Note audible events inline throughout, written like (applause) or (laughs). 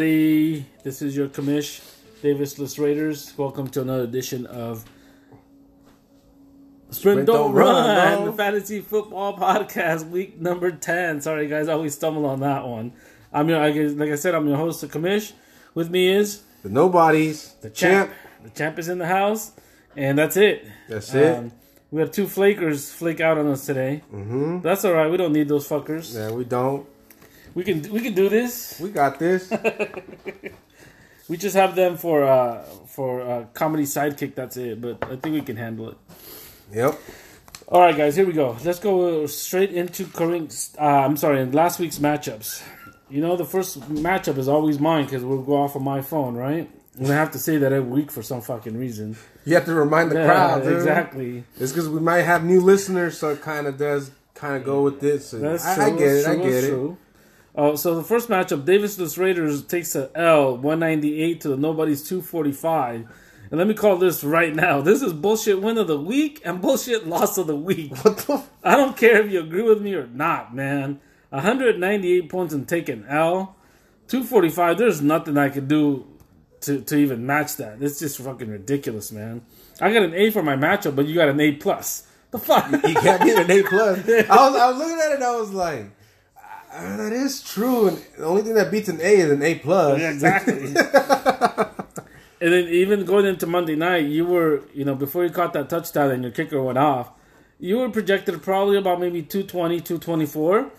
Everybody. This is your commish, Davis List Raiders. Welcome to another edition of Sprint, Sprint Don't, Don't Run, Run, the fantasy football podcast, week number 10. Sorry, guys, I always stumble on that one. I'm your, I guess- like I said, I'm your host, the commish. With me is The nobodies. the champ. The champ is in the house, and that's it. Um, That's it. we have two flakers flake out on us today. Mm-hmm. That's all right. We don't need those fuckers. Yeah, we don't. We can we can do this. We got this. (laughs) We just have them for uh for uh, comedy sidekick. That's it. But I think we can handle it. yep. All right, guys. Here we go. Let's go straight into current. Uh, I'm sorry, in last week's matchups. You know, the first matchup is always mine because we'll go off of my phone, right? And I have to say that every week for some fucking reason. You have to remind the Yeah, crowd. Dude. exactly. It's because we might have new listeners, so it kind of does kind of go with this. I, true. I get it. I get it. True. Uh, so the first matchup, Davis Raiders takes a L, 198 to the Nobody's 245. And let me call this right now. This is bullshit win of the week and bullshit loss of the week. What the? F- I don't care if you agree with me or not, man. 198 points and take an L. 245, there's nothing I could do to, to even match that. It's just fucking ridiculous, man. I got an A for my matchup, but you got an A plus. The fuck? you can't get an A plus. (laughs) I was, I was looking at it. and I was like, ah, that is true. And the only thing that beats an A is an A plus. Yeah, exactly. (laughs) and then even going into Monday night, you were, you know, before you caught that touchdown and your kicker went off, you were projected probably about maybe 220, 224,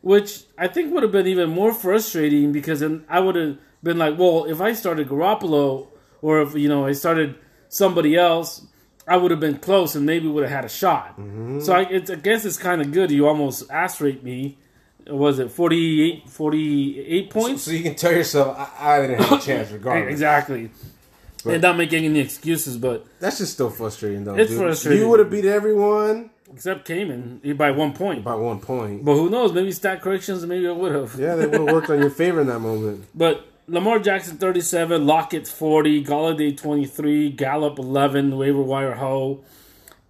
which I think would have been even more frustrating because then I would have been like, well, if I started Garoppolo or if, you know, I started somebody else, I would have been close and maybe would have had a shot. So I, it's, I guess it's kind of good. You almost ass rate me. Was it 48, 48 points? So you can tell yourself, I, I didn't have a chance (laughs) regardless. Exactly. and not making any excuses, but That's just still frustrating, though. It's dude. frustrating. You would have beat everyone except Cayman by one point. by one point. But who knows? Maybe stat corrections, maybe I would have. Yeah, they would have worked on your (laughs) favor in that moment. But Lamar Jackson 37, Lockett 40, Golladay 23, Gallup 11, waiver wire hoe,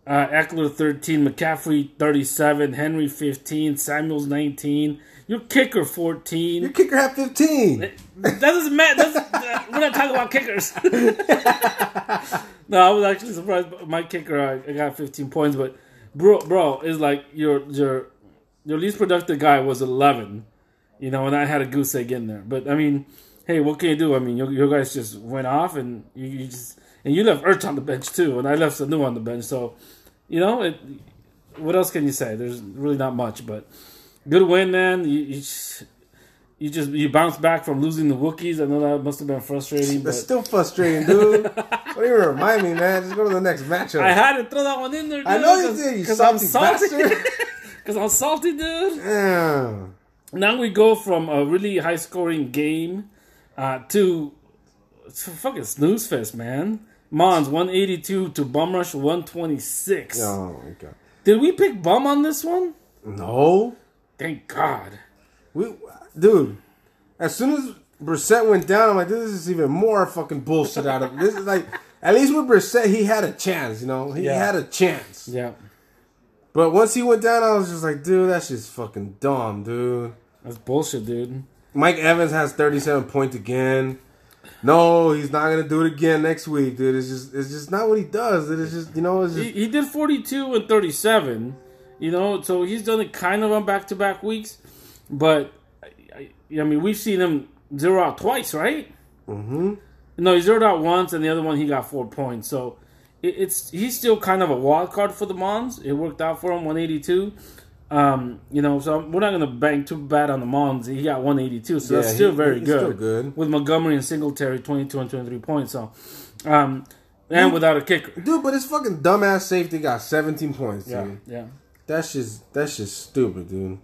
uh, Ekeler 13, McCaffrey 37, Henry 15, Samuels 19, your kicker 14. Your kicker had 15. That doesn't matter. That's, (laughs) uh, we're not talking about kickers. (laughs) no, I was actually surprised. My kicker, I, I got 15 points, but bro, bro, is like your your your least productive guy was 11. You know, and I had a goose egg in there. But I mean, hey, what can you do? I mean, you, you guys just went off, and you, you just and you left Ertz on the bench too, and I left Sanu on the bench. So, you know, it, what else can you say? There's really not much, but good win, man. You, you just, you just you bounce back from losing the Wookiees. I know that must have been frustrating, That's but still frustrating, dude. (laughs) What Don't even remind me, man. Just go to the next matchup. I had to throw that one in there. Dude, I know you did, you salty salty. bastard. (laughs) (laughs) Because I'm salty, dude. Damn. Now we go from a really high scoring game uh, to a fucking snooze fest, man. Mons 182 to Bum Rush 126. Oh my god. Did we pick Bum on this one? No. Thank God. We, dude. As soon as Brissett went down, I'm like, this is even more fucking bullshit out of this. Is like, at least with Brissett, he had a chance. You know, he Yeah. had a chance. Yeah, But once he went down, I was just like, dude, that's just fucking dumb, dude. that's bullshit, dude. Mike Evans has 37 points again. No, he's not gonna do it again next week, dude. It's just, it's just not what he does. It's just, you know, it's He, just. he did 42 and 37, you know, so he's done it kind of on back to back weeks. But, I, I, I mean, we've seen him zero out twice, right? hmm No, he zeroed out once, and the other one he got four points. So it, it's he's still kind of a wild card for the Mons. It worked out for him, 182. Um, you know, so we're not gonna bang too bad on the Mons. He got 182, so that's still he- very good. still good. with Montgomery and Singletary, 22 and 23 points. So, um, and without a kicker. Dude, but his fucking dumbass safety got 17 points, Yeah, dude. yeah. That's just, that's just stupid, dude.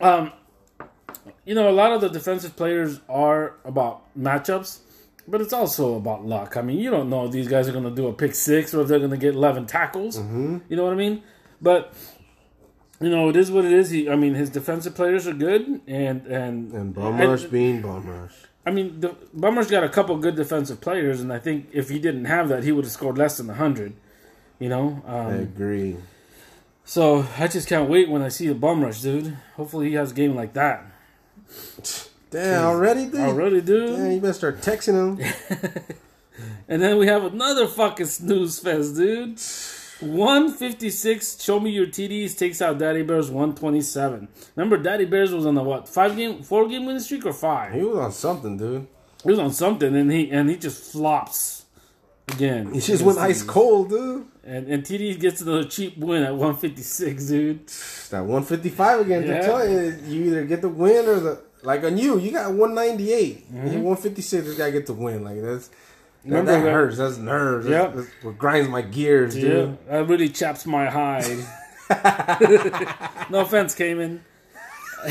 Um, you know, a lot of the defensive players are about matchups, but it's also about luck. I mean, you don't know if these guys are going to do a pick six or if they're going to get 11 tackles. Mm-hmm. You know what I mean? But, you know, it is what it is. He, I mean, his defensive players are good, and and And bum rush being bum rush. I mean, the Bummer's got a couple good defensive players, and I think if he didn't have that, he would have scored less than 100. You know, I um, agree. so I just can't wait when I see the bum rush, dude. Hopefully, he has a game like that. Damn, already, dude. Already, dude. Damn, you better start texting him. (laughs) And then we have another fucking snooze fest, dude. 156, show me your TDs, takes out Daddy Bears 127. Remember, Daddy Bears was on the what? Five game, four game winning streak or five? He was on something, dude. He was on something, and he and he just flops again. He just went ice cold, dude. And, and TD gets another cheap win at 156, dude. (sighs) That 155 again. Yeah. I tell you, you either get the win or the like on you. You got 198. Mm-hmm. You 156. This guy get the win. Like that's. That, Remember that that- hurts. That's nerves. Yeah. That's, that's what grinds my gears, Yeah, dude. that really chaps my hide. (laughs) (laughs) no offense, Cayman. (laughs)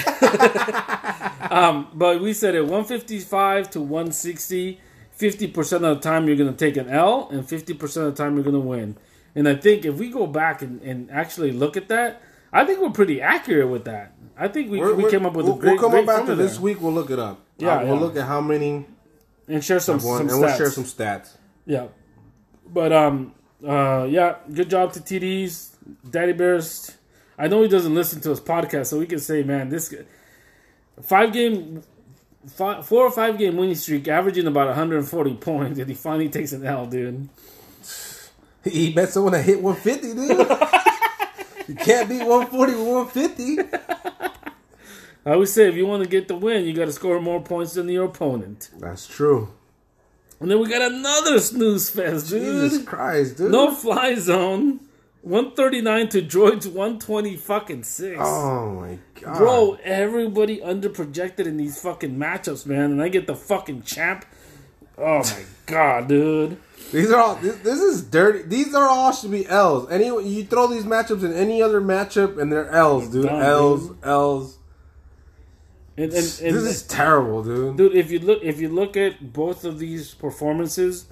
um, but we said it 155 to 160. 50% of the time you're going to take an L, and 50% of the time you're going to win. And I think if we go back and, and actually look at that, I think we're pretty accurate with that. I think we, We're- we we're- came up with we'll, a great, We'll come great up after this week. We'll look it up. Yeah, Uh, we'll yeah. look at how many and share some, some and we'll stats. share some stats. Yeah. But um uh yeah, good job to TDs, Daddy Bears. I know he doesn't listen to his podcast, so we can say, man, this five game five, four or five game winning streak, averaging about 140 points, and he finally takes an L, dude. He bet someone that hit 150, dude. (laughs) you can't beat 140 with 150. I always say, if you want to get the win, you got to score more points than your opponent. That's true. And then we got another snooze fest, dude. Jesus Christ, dude. No fly zone. 139 to Droids 120 fucking six. Oh my god, Bro, everybody underprojected in these fucking matchups, man, and I get the fucking champ. Oh my (laughs) god, dude. These are all. This, this is dirty. These are all should be L's. Any you throw these matchups in any other matchup, and they're L's, dude. Done, L's, L's. And, and, and this is terrible, dude. dude, if you look if you look at both of these performances,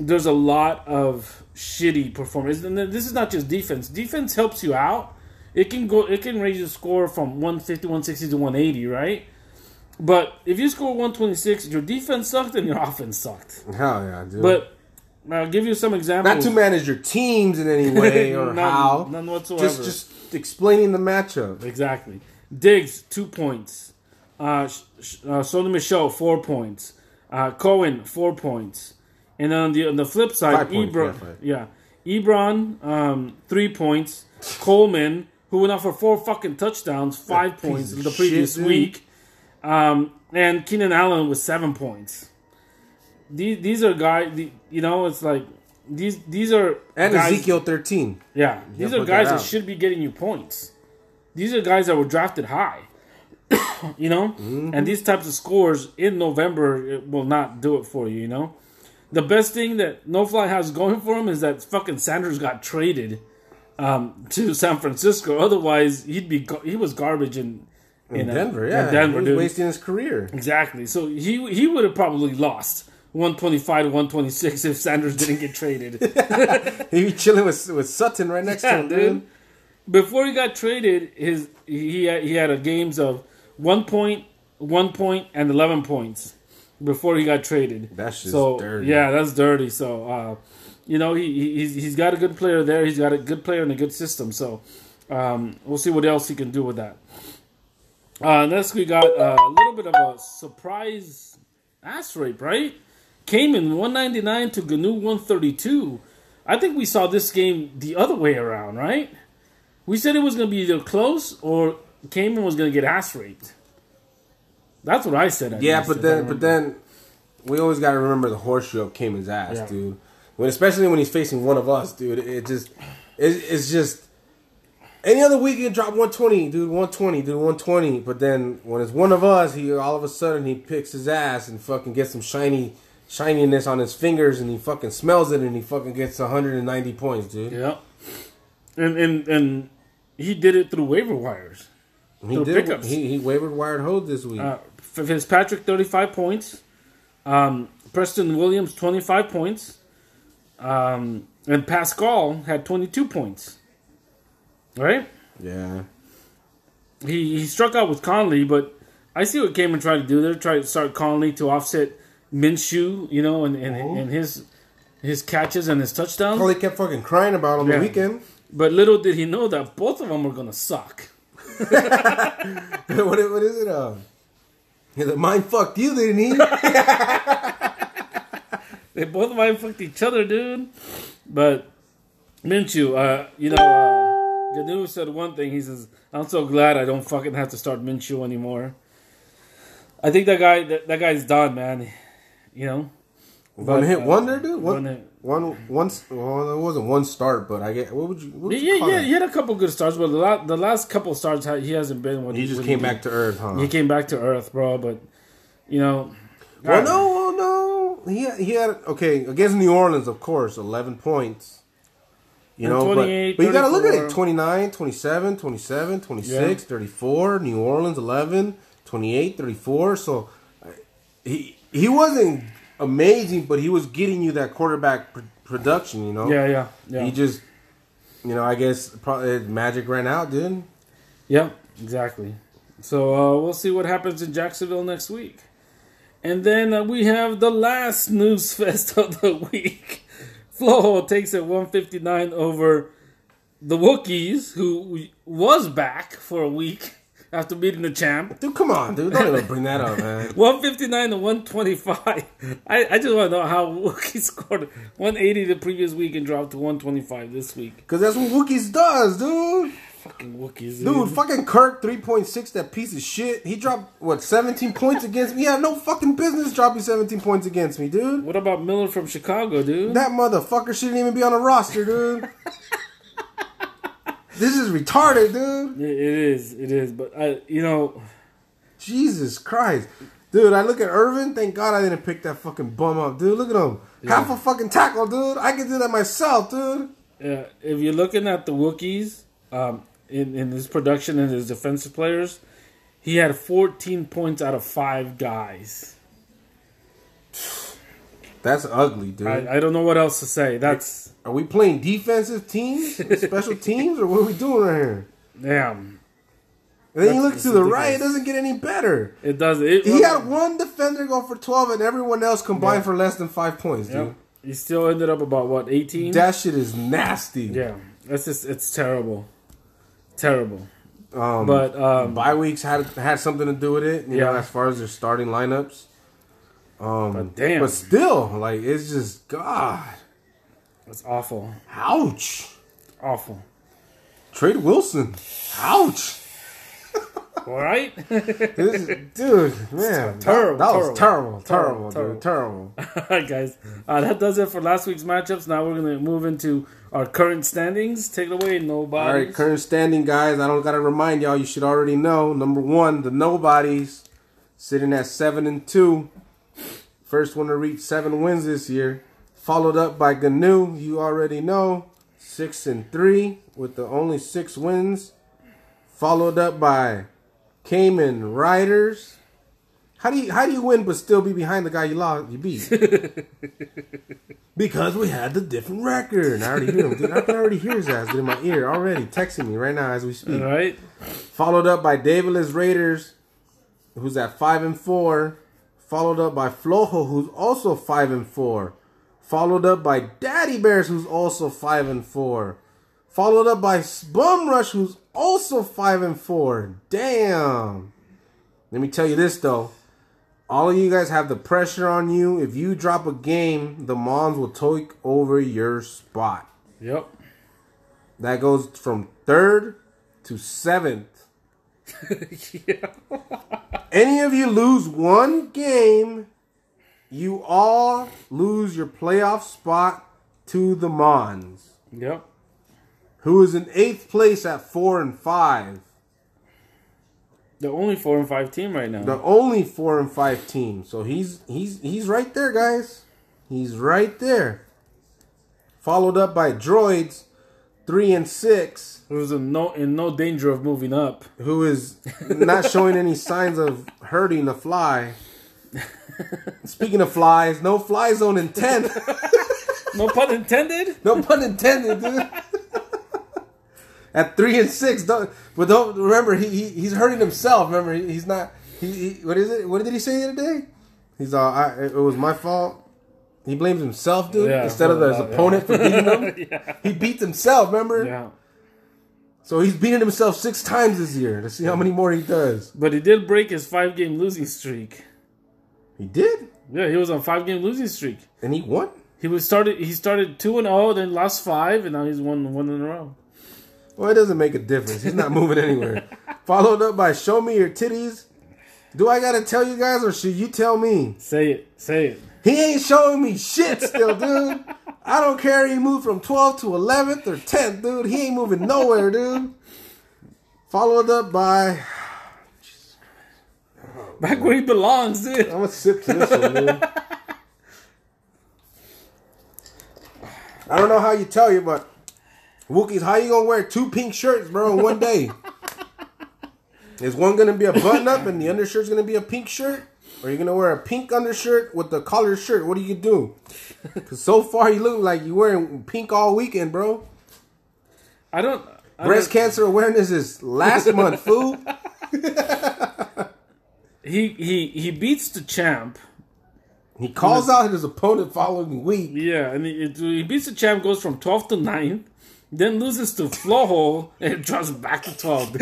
there's a lot of shitty performance. And this is not just defense. Defense helps you out. It can go it can raise your score from 150, 160 to 180, right? But if you score 126, your defense sucked and your (laughs) offense sucked. Hell yeah, dude. But I'll give you some examples. not to manage your teams in any way (laughs) or None- how. none whatsoever. Just, just explaining the matchup. Exactly. Diggs, two points. Uh, uh, Sony Michel, four points. Uh, Cohen, four points. And then on the on the flip side, Ebron, yeah, five. yeah, Ebron, um, three points. Coleman, who went out for four fucking touchdowns, five piece points in the previous dude. week. Um, and Keenan Allen with seven points. These these are guys. The, you know, it's like these these are And guys, Ezekiel thirteen. yeah, these are guys that that should be getting you points. These are guys that were drafted high. (coughs) you know? Mm-hmm. And these types of scores in November it will not do it for you, you know? The best thing that No Fly has going for him is that fucking Sanders got traded um, to San Francisco. Otherwise, he'd be he was garbage in In uh, Denver, yeah. in Denver, he was dude. wasting his career. Exactly. So he he would have probably lost 125 to 126 if Sanders didn't get traded. (laughs) He be chilling with with Sutton right next to him, dude. dude. Before he got traded, his he he had a games of one point, one point, and eleven points before he got traded. That's just so dirty. yeah, that's dirty. So uh, you know he he- he's he's got a good player there. He's got a good player and a good system. So um, we'll see what else he can do with that. Uh, next we got uh, a little bit of a surprise ass rape, right? Came in 199 to Gnu 132. I think we saw this game the other way around, right? We said it was going to be either close or Cayman was going to get ass raped. That's what I said. at Yeah, but then but then we always got to remember the horseshoe up Cayman's ass, Yeah. dude. When especially when he's facing one of us, dude. It just it, it's just any other week he drop 120, dude, 120, dude, 120. But then when it's one of us, he all of a sudden he picks his ass and fucking gets some shiny shininess on his fingers and he fucking smells it and he fucking gets 190 points, dude. yeah, and and and he did it through waiver wires. He did. pickups. He he wavered wired hose this week. Uh, Fitzpatrick thirty five points, um, Preston Williams twenty five points, um, and Pascal had twenty two points. Right? yeah. he he struck out with Conley, but I see what Cayman tried to do. They're trying to start Conley to offset Minshew, you know, and and, Oh. and his his catches and his touchdowns. He kept fucking crying about on Yeah. the weekend. But little did he know that both of them were gonna suck. (laughs) what, what is it? Uh, He's like, mine fucked you, didn't he? (laughs) They both mind fucked each other, dude. But Minshew, uh, you know, uh, Gnu said one thing. He says, "I'm so glad I don't fucking have to start Minshew anymore." I think that guy, that, that guy's done, man. You know, one hit uh, wonder, dude. One, one one, one. Well, it wasn't one start, but I get. What would you? What would yeah, you call yeah, he had a couple good starts, but the last, the last couple starts, he hasn't been. What He just what came back to earth, huh? He came back to earth, bro. But you know, Well, God, no, well, no. He he had okay against New Orleans, of course, eleven points. You And know, but, but you got to look at it 29, 27, 27, 26, 34, New Orleans 11, 28, 34. So he he wasn't amazing, but he was getting you that quarterback pr- production, you know. Yeah, yeah, yeah. He just you know, I guess probably magic ran out, dude. Yeah, exactly. So uh, we'll see what happens in Jacksonville next week. And then uh, we have the last news (laughs) fest of the week. (laughs) Flo takes it 159 over the Wookiees, who was back for a week after beating the champ. Dude, come on, dude. Don't even bring that up, man. (laughs) 159 to 125. I, I just want to know how Wookie (laughs) scored 180 the previous week and dropped to 125 this week. Because that's what Wookiees does, dude. Fucking Wookiees. Dude, fucking Kirk, 3.6, that piece of shit. He dropped, what, 17 points against me? He had no fucking business dropping 17 points against me, dude. What about Miller from Chicago, dude? That motherfucker shouldn't even be on the roster, dude. (laughs) this is retarded, dude. It is, it is, but I, you know, Jesus Christ. Dude, I look at Irvin. Thank God I didn't pick that fucking bum up, dude. Look at him. Half a fucking tackle, dude. I can do that myself, dude. uh, if you're looking at the Wookiees um, in in his production and his defensive players, he had 14 points out of five guys. That's ugly, dude. I, I don't know what else to say. That's Are we playing defensive teams, special teams, or what are we doing right here? damn. And then you look to the ridiculous. right, it doesn't get any better. It does. It, He had one defender go for 12 and everyone else combined Yeah. for less than five points, dude. Yep. He still ended up about what 18. That shit is nasty. yeah, that's just it's terrible, terrible. Um, But um, bye weeks had had something to do with it, you know, as far as their starting lineups. Um, But damn. But still, like, it's just, God. it's awful, Ouch. awful. Trade Wilson. Ouch. All right. (laughs) This, dude, man. terrible, That, that was terrible, terrible, terrible, terrible, dude. Terrible. (laughs) All right, guys. Uh, that does it for last week's matchups. Now we're going to move into our current standings. Take it away, nobody. All right, current standing, guys. I don't got to remind y'all. You should already know. Number one, the Nobodies, sitting at seven and two. First one to reach seven wins this year. Followed up by Gnu. You already know, six and three with the only six wins. Followed up by Cayman Riders. How do you how do you win but still be behind the guy you lost you beat? (laughs) because we had the different record. I already hear him. Dude, I can already hear his ass in my ear already, texting me right now as we speak. All right. Followed up by Davidless Raiders, who's at five and four. Followed up by Flojo, who's also five and four. Followed up by Daddy Bears, who's also five and four. Followed up by Bum Rush, who's also five and four. Damn. Let me tell you this though. All of you guys have the pressure on you. If you drop a game, the Mons will take over your spot. Yep. That goes from third to seventh. Yeah. (laughs) Any of you lose one game, you all lose your playoff spot to the Mons, Yep. who is in eighth place at four and five. The only four and five team right now. The only four and five team. So he's he's he's right there, guys. He's right there. Followed up by Droids, three and six, Who's in no in no danger of moving up. who is not showing any signs of hurting a fly. Speaking of flies, no fly zone in ten. (laughs) No pun intended. No pun intended, dude. At three and six, don't, but don't remember he, he he's hurting himself. Remember he, he's not. He, he what is it? What did he say the other day? He's all. I, it was my fault. He blames himself, dude, Yeah, instead of his yeah. opponent for beating him. (laughs) yeah. He beats himself. Remember? So he's beating himself six times this year Let's see how many more he does. But he did break his five game losing streak. He did, Yeah, he was on five game losing streak. and he won. He was started. He started two and zero, then lost five, and now he's won one in a row. Well, it doesn't make a difference. He's not moving anywhere. (laughs) Followed up by "Show me your titties." Do I gotta tell you guys, or should you tell me? Say it. Say it. He ain't showing me shit still, dude. I don't care. He moved from 12th to 11th or 10th, dude. He ain't moving nowhere, dude. Followed up by Back where he belongs, dude. I'm gonna sip to this one, dude. I don't know how you tell you, but Wookiees, how you gonna wear two pink shirts, bro, in one day? Is one gonna be a button up and the undershirt's gonna be a pink shirt? Or are you gonna wear a pink undershirt with the collared shirt? What are you do? (laughs) Cause so far you look like you're wearing pink all weekend, bro. I don't. I Breast don't- cancer awareness is last (laughs) month, fool. (laughs) He he he beats the champ. He calls out his opponent following week. Yeah, and he, he beats the champ, goes from twelve to nine, then loses to Flowhole, and drops back to 12.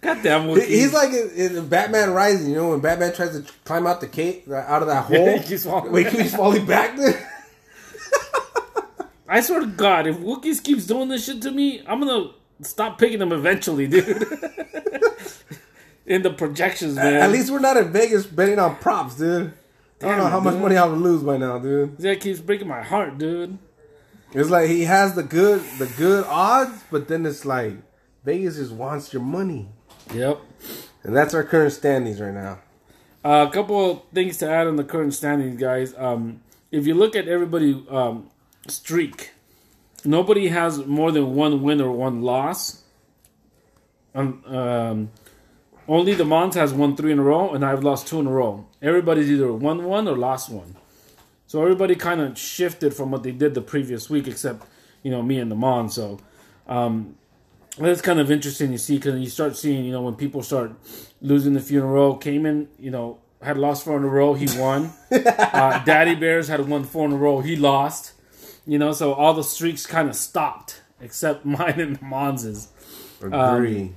Goddamn. He's like in, in Batman Rising, you know, when Batman tries to climb out the cave, uh, out of that hole. (laughs) he keeps falling Wait, keeps falling back there. (laughs) I swear to God, if Wookiees keeps doing this shit to me, I'm gonna stop picking them eventually, dude. (laughs) In the projections, man. At least we're not in Vegas betting on props, dude. I don't know it, how much dude. money I would lose by now, dude. that keeps breaking my heart, dude. It's like he has the good, the good odds, but then it's like Vegas just wants your money, Yep. and that's our current standings right now. Uh, a couple of things to add on the current standings, guys. Um, if you look at everybody um, streak, nobody has more than one win or one loss. Um, um, only the Mons has won three in a row, and I've lost two in a row. Everybody's either won one or lost one. So everybody kind of shifted from what they did the previous week, except you know me and the Mon. So um, that's kind of interesting to see because you start seeing, you know, when people start losing a few in a row. Cayman, you know, had lost four in a row, he won. (laughs) uh, Daddy Bears had won four in a row, he lost. You know, so all the streaks kind of stopped, except (laughs) mine and the Monz's. Agree.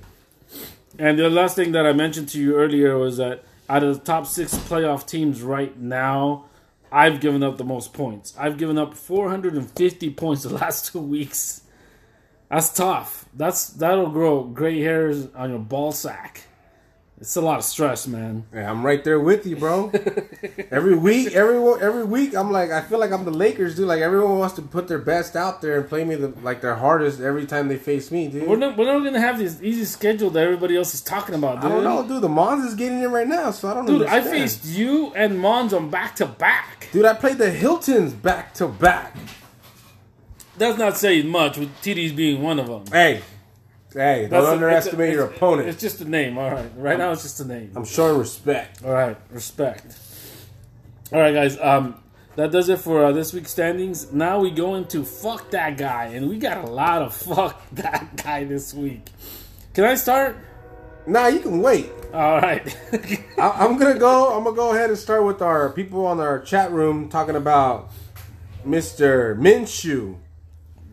And the last thing that I mentioned to you earlier was that out of the top six playoff teams right now, I've given up the most points. I've given up 450 points the last (laughs) two weeks. That's tough. That's that'll grow gray hairs on your ball sack. It's a lot of stress, man. Yeah, I'm right there with you, bro. (laughs) every week, everyone, every week, I'm like, I feel like I'm the Lakers, dude. Like everyone wants to put their best out there and play me the like their hardest every time they face me, dude. We're not, we're not gonna have this easy schedule that everybody else is talking about, dude. I don't know, dude. The Mons is getting in right now, so I don't. Dude, I faced you and Mons on back to back. Dude, I played the Hiltons back to back. That's not saying much, with TD's being one of them. Hey, hey, don't a- underestimate it's a- your opponent. It's just a name. All right. Right now, it's just a name. I'm showing respect. All right. Respect. All right, guys. Um, that does it for uh, this week's standings. Now we go into fuck that guy, and we got a lot of (laughs) fuck that guy this week. Can I start? Nah, you can wait. All right. (laughs) I, I'm gonna go. I'm gonna go ahead and start with our people on our chat room talking about Mr. Minshew,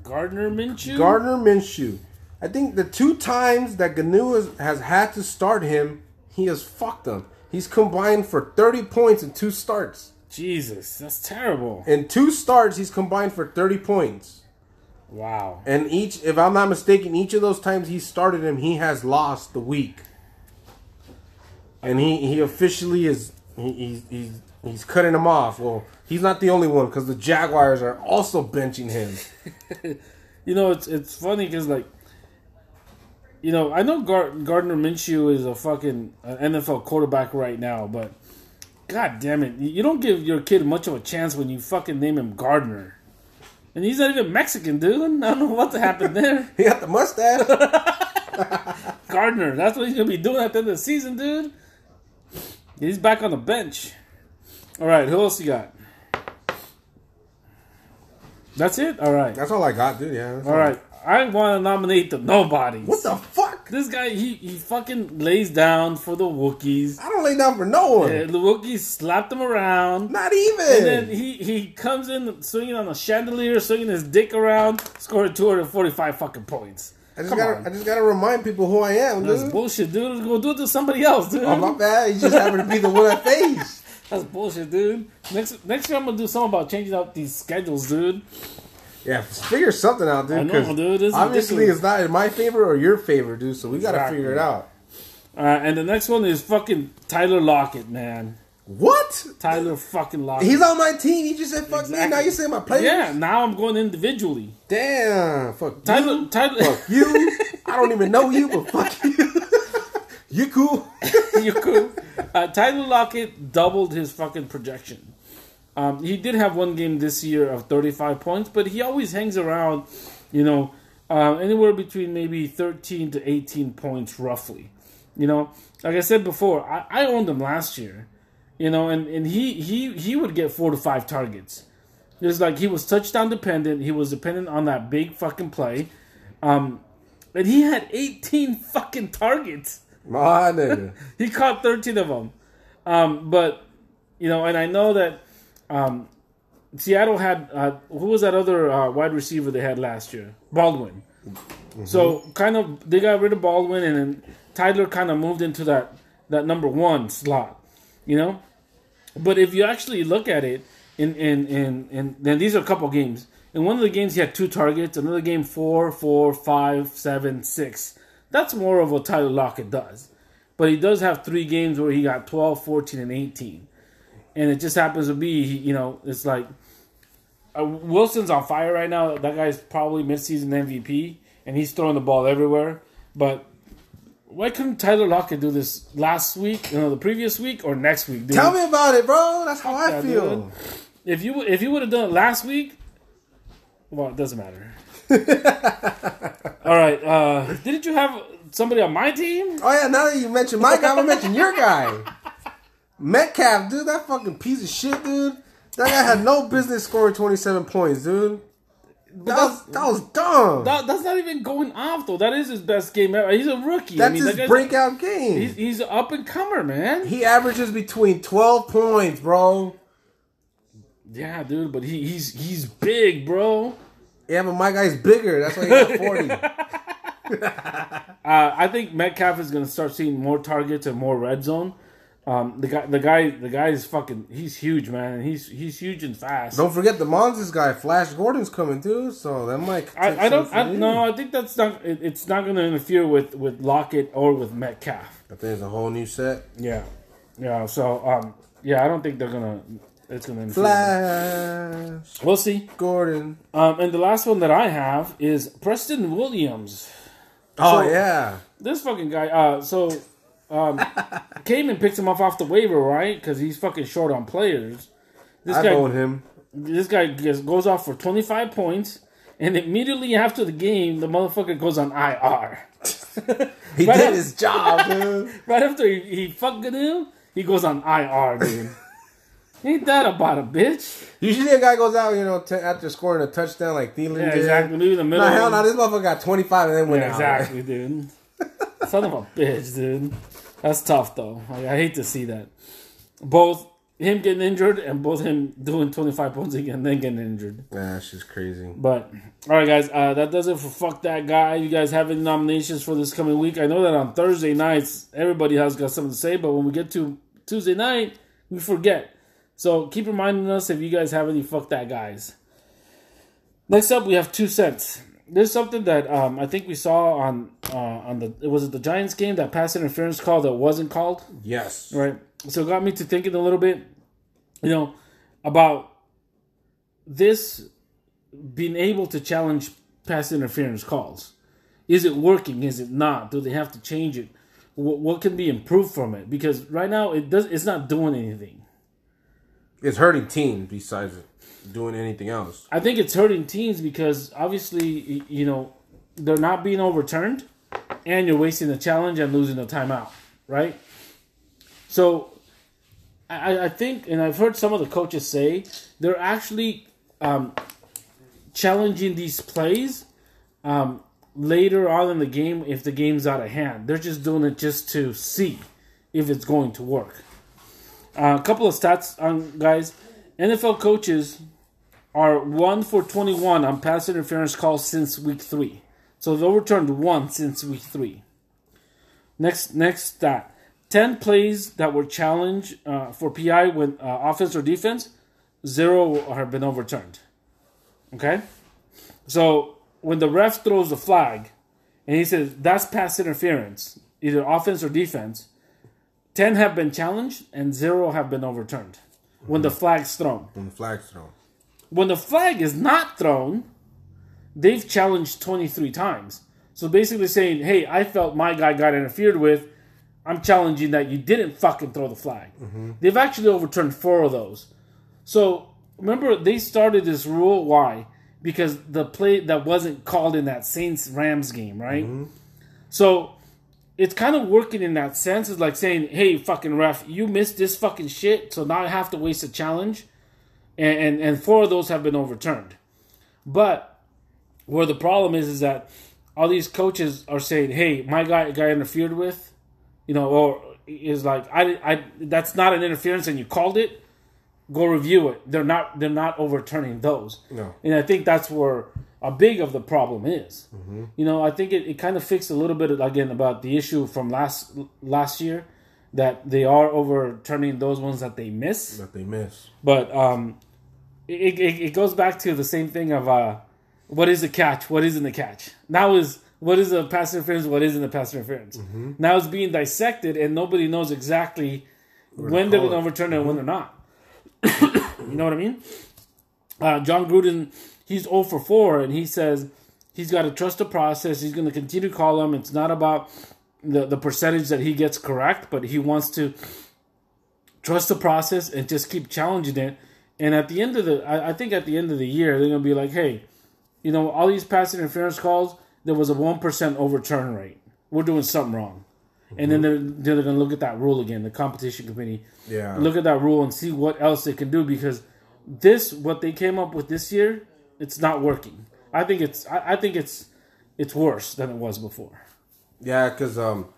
Gardner Minshew. Gardner Minshew. I think the two times that Gnu has, has had to start him, he has fucked them. He's combined for 30 points in two starts. Jesus, that's terrible. In two starts, he's combined for 30 points. Wow. And each, if I'm not mistaken, each of those times he started him, he has lost the week. And he, he officially is he, he's, he's he's cutting him off. Well, he's not the only one because the Jaguars are also benching him. (laughs) You know, it's it's funny because like, you know, I know Gar- Gardner Minshew is a fucking NFL quarterback right now, but god damn it, you you don't give your kid much of a chance when you fucking name him Gardner, and he's not even Mexican, dude. I don't know (laughs) what happened there. (laughs) He got the mustache. Gardner, that's what he's gonna be doing at the end of the season, dude. He's back on the bench. All right, who else you got? That's it. All right. That's all I got, dude. Yeah. that's All right. I want to nominate the nobodies. What the fuck? This guy, he, he fucking lays down for the Wookiees. I don't lay down for no one. And the Wookiees slapped him around. Not even. And then he, he comes in swinging on a chandelier, swinging his dick around, scoring 245 fucking points. I just Come gotta, on. I just gotta remind people who I am, That's dude. bullshit, dude. Go do it to somebody else, dude. Oh my bad. You just happen to be the one I faced. That's bullshit, dude. Next next year I'm gonna do something about changing up these schedules, dude. Yeah, figure something out, dude. I know, dude, this obviously, ridiculous. it's not in my favor or your favor, dude. So we gotta figure it out. Uh, and the next one is fucking Tyler Lockett, man. What? Tyler fucking Lockett. He's on my team. He just said fuck me. Now you're saying my players? yeah, now I'm going individually. Damn. Fuck Tyler, you. Tyler, Fuck you. (laughs) I don't even know you, but fuck you. You cool. you cool. Uh, Tyler Lockett doubled his fucking projection. Um, he did have one game this year of 35 points, but he always hangs around, you know, uh, anywhere between maybe 13 to 18 points roughly. You know, like I said before, I, I owned him last year, you know, and, and he, he, he would get four to five targets. It's like he was touchdown dependent. He was dependent on that big fucking play. Um, and he had 18 fucking targets. My nigga. (laughs) He caught 13 of them. Um, but, you know, and I know that um, Seattle had, uh, who was that other uh, wide receiver they had last year? Baldwin. So kind of, they got rid of Baldwin and then Tyler kind of moved into that, that number one slot, you know? But if you actually look at it, in, in, in, in then these are a couple games. In one of the games, he had two targets. Another game, four, four, five, seven, six. That's more of what Tyler Lockett does. But he does have three games where he got 12, 14, and 18. And it just happens to be, you know, it's like uh, Wilson's on fire right now. That guy's probably midseason MVP, and he's throwing the ball everywhere. But why couldn't Tyler Lockett do this last week, you know, the previous week, or next week? Dude? Tell me about it, bro. That's how I that, feel. dude. if you if you would have done it last week. Well, it doesn't matter. (laughs) All right. Uh, didn't you have somebody on my team? Oh yeah, now that you mentioned my guy, I'm gonna mention your guy. (laughs) Metcalf, dude, that fucking piece of shit, dude. That guy had no business scoring 27 points, dude. That was, that was dumb. That, that's not even going off though. That is his best game ever. He's a rookie. That's I mean, his that breakout game. He's, he's an up and comer, man. he averages between 12 points, bro. Yeah, dude, but he, he's he's big, bro. Yeah, but my guy's bigger. That's why he got (laughs) 40. Uh, I think Metcalf is going to start seeing more targets and more red zone. Um, the guy, the guy, the guy is fucking. He's huge, man. He's he's huge and fast. don't forget the Monsters guy, Flash Gordon's coming too, so that might. I, I don't. I, no. I think that's not. It, it's not going to interfere with with Lockett or with Metcalf. I think it's a whole new set. Yeah, yeah. So, um, yeah, I don't think they're gonna. It's gonna interfere. Flash We'll see. Gordon. Um, and the last one that I have is Preston Williams. Oh So- yeah, This fucking guy. Uh, so, um, (laughs) came and picks him up off the waiver, right? Because he's fucking short on players. This I guy. own him. this guy gets, goes off for 25 points, and immediately after the game, the motherfucker goes on IR. (laughs) He Right did up- his job, dude. (laughs) Right after he, he fucking him, he goes on IR, dude. Ain't that about a bitch? Usually a guy goes out, you know, t- after scoring a touchdown like Thielen Yeah, did. exactly. Maybe the middle. Nah, hell no, this motherfucker got 25 and then went yeah, out. exactly, (laughs) dude. Son of a bitch, dude. That's tough, though. Like, I hate to see that. Both him getting injured and both him doing 25 points again and then getting injured. Nah, that's just crazy. But all right, guys, uh, that does it for fuck that guy. You guys have any nominations for this coming week? I know that on Thursday nights everybody has got something to say, but when we get to Tuesday night, we forget. So keep reminding us if you guys have any fuck that guys. Next up, we have two cents. There's something that um, I think we saw on uh, on the it was it the Giants game that pass interference call that wasn't called Yes. right? So it got me to thinking a little bit, you know, about this being able to challenge pass interference calls. Is it working? Is it not? Do they have to change it? What, what can be improved from it? Because right now it does. It's not doing anything. It's hurting teams besides doing anything else. I think it's hurting teams because obviously you know they're not being overturned, and you're wasting the challenge and losing the timeout, right? So I, I think, and I've heard some of the coaches say they're actually um, challenging these plays um, later on in the game if the game's out of hand. They're just doing it just to see if it's going to work. Uh, a couple of stats on guys. NFL coaches are one for 21 on pass interference calls since week three. So they've overturned one since week three. Next, next stat: ten plays that were challenged uh, for PI when uh, offense or defense, zero have been overturned. Okay, so when the ref throws the flag, and he says that's pass interference, either offense or defense, ten have been challenged and zero have been overturned when the mm-hmm. flag's thrown. When the flag's thrown. When the flag is not thrown, they've challenged 23 times. So basically saying, hey, I felt my guy got interfered with. I'm challenging that you didn't fucking throw the flag. Mm-hmm. They've actually overturned four of those. So remember, they started this rule. Why? Because the play that wasn't called in that Saints Rams game, right? Mm-hmm. So it's kind of working in that sense. It's like saying, hey, fucking ref, you missed this fucking shit, so now I have to waste a challenge. And, and, and four of those have been overturned. But where the problem is, is that all these coaches are saying, hey, my guy got interfered with, you know, or is like, I, I, that's not an interference and you called it. Go review it. They're not, they're not overturning those. No. And I think that's where a big of the problem is. You know, I think it, it kind of fixed a little bit again about the issue from last last year that they are overturning those ones that they miss. That they miss. But um, it, it, it goes back to the same thing of uh, what is a catch, what isn't a catch. Now is what is a pass interference, what isn't a pass interference. Now it's being dissected, and nobody knows exactly when they're going to overturn it and when they're not. (coughs) you know what I mean? Uh, Jon Gruden, he's 0 for 4, and he says he's got to trust the process. He's going to continue to call them. It's not about the, the percentage that he gets correct, but he wants to trust the process and just keep challenging it. And at the end of the, I, I think at the end of the year, they're gonna be like, hey, you know, all these pass interference calls, there was a one percent overturn rate. We're doing something wrong. And then mm-hmm. they're they're gonna look at that rule again, the competition committee. Yeah. Look at that rule and see what else they can do because this what they came up with this year, it's not working. I think it's I, I think it's it's worse than it was before. Yeah, because um,